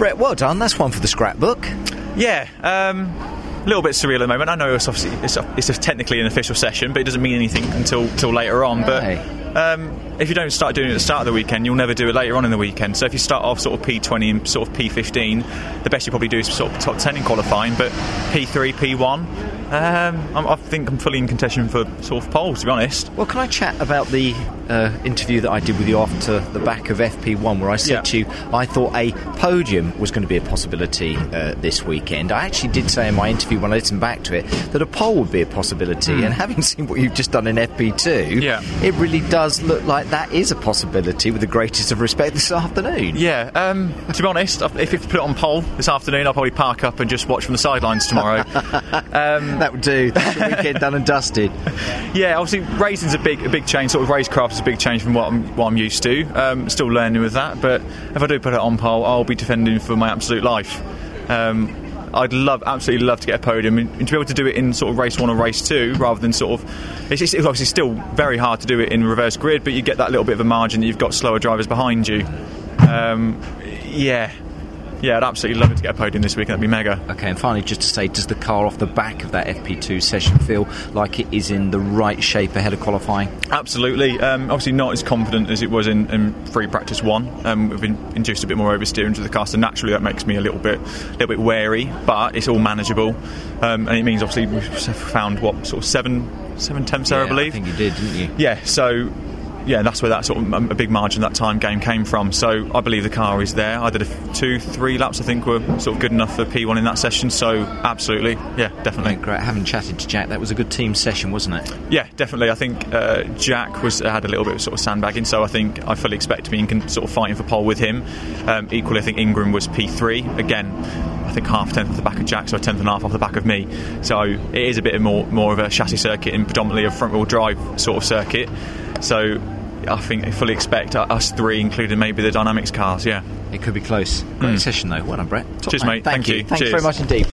Brett, well done. That's one for the scrapbook. Yeah, um, a little bit surreal at the moment. I know it's obviously it's, it's a technically an official session, but it doesn't mean anything until until later on. But um, if you don't start doing it at the start of the weekend, you'll never do it later on in the weekend. So if you start off sort of P20 and sort of P15, the best you probably do is sort of top 10 in qualifying. But P3, P1, um, I think I'm fully in contention for sort of pole, to be honest. Well, can I chat about the uh, interview that I did with you after the back of FP1, where I said Yeah. to you I thought a podium was going to be a possibility uh, this weekend. I actually did say in my interview when I listened back to it that a pole would be a possibility, and having seen what you've just done in FP2, Hmm. Yeah. it really does look like that is a possibility. With the greatest of respect, this afternoon. Yeah, um, to be honest, if you put it on pole this afternoon, I'll probably park up and just watch from the sidelines tomorrow. That would do. That's weekend done and dusted. Yeah, obviously racing's a big, a big change. Sort of racecraft is a big change from what I'm, what I'm used to. Um, still learning with that, but if I do put it on pole, I'll be defending for my absolute life. Um, I'd love, absolutely love to get a podium and, and to be able to do it in sort of race one or race two, rather than sort of. It's, it's obviously still very hard to do it in reverse grid, but you get that little bit of a margin that you've got slower drivers behind you. Um, yeah, yeah, I'd absolutely love it to get a podium this week. That'd be mega. Okay, and finally, just to say, does the car off the back of that FP2 session feel like it is in the right shape ahead of qualifying? Absolutely. Um, obviously, not as confident as it was in, in free practice one. Um, we've in, induced a bit more oversteer into the car, so naturally that makes me a little bit, a little bit wary. But it's all manageable, um, and it means obviously we've found what sort of seven, seven tenths there, I Yeah, believe. think you did, didn't you? Yeah, so yeah, that's where that sort of um, a big margin that time game came from. So I believe the car is there. I did a f- two, three laps. I think were sort of good enough for P1 in that session. So absolutely, yeah, definitely. Great. Having chatted to Jack, that was a good team session, wasn't it? Yeah, definitely. I think uh, Jack was had a little bit of sort of sandbagging, so I think I fully expect to be in sort of fighting for pole with him. Um, equally, I think Ingram was P3 again. I think half tenth off the back of Jack, so a tenth and a half off the back of me. So it is a bit more more of a chassis circuit and predominantly a front wheel drive sort of circuit. So I think I fully expect us three, including maybe the Dynamics cars. Yeah. It could be close. Great hmm. session, though. Well done, Brett. Top Cheers, man. mate. Thank you. Thanks Cheers. very much indeed.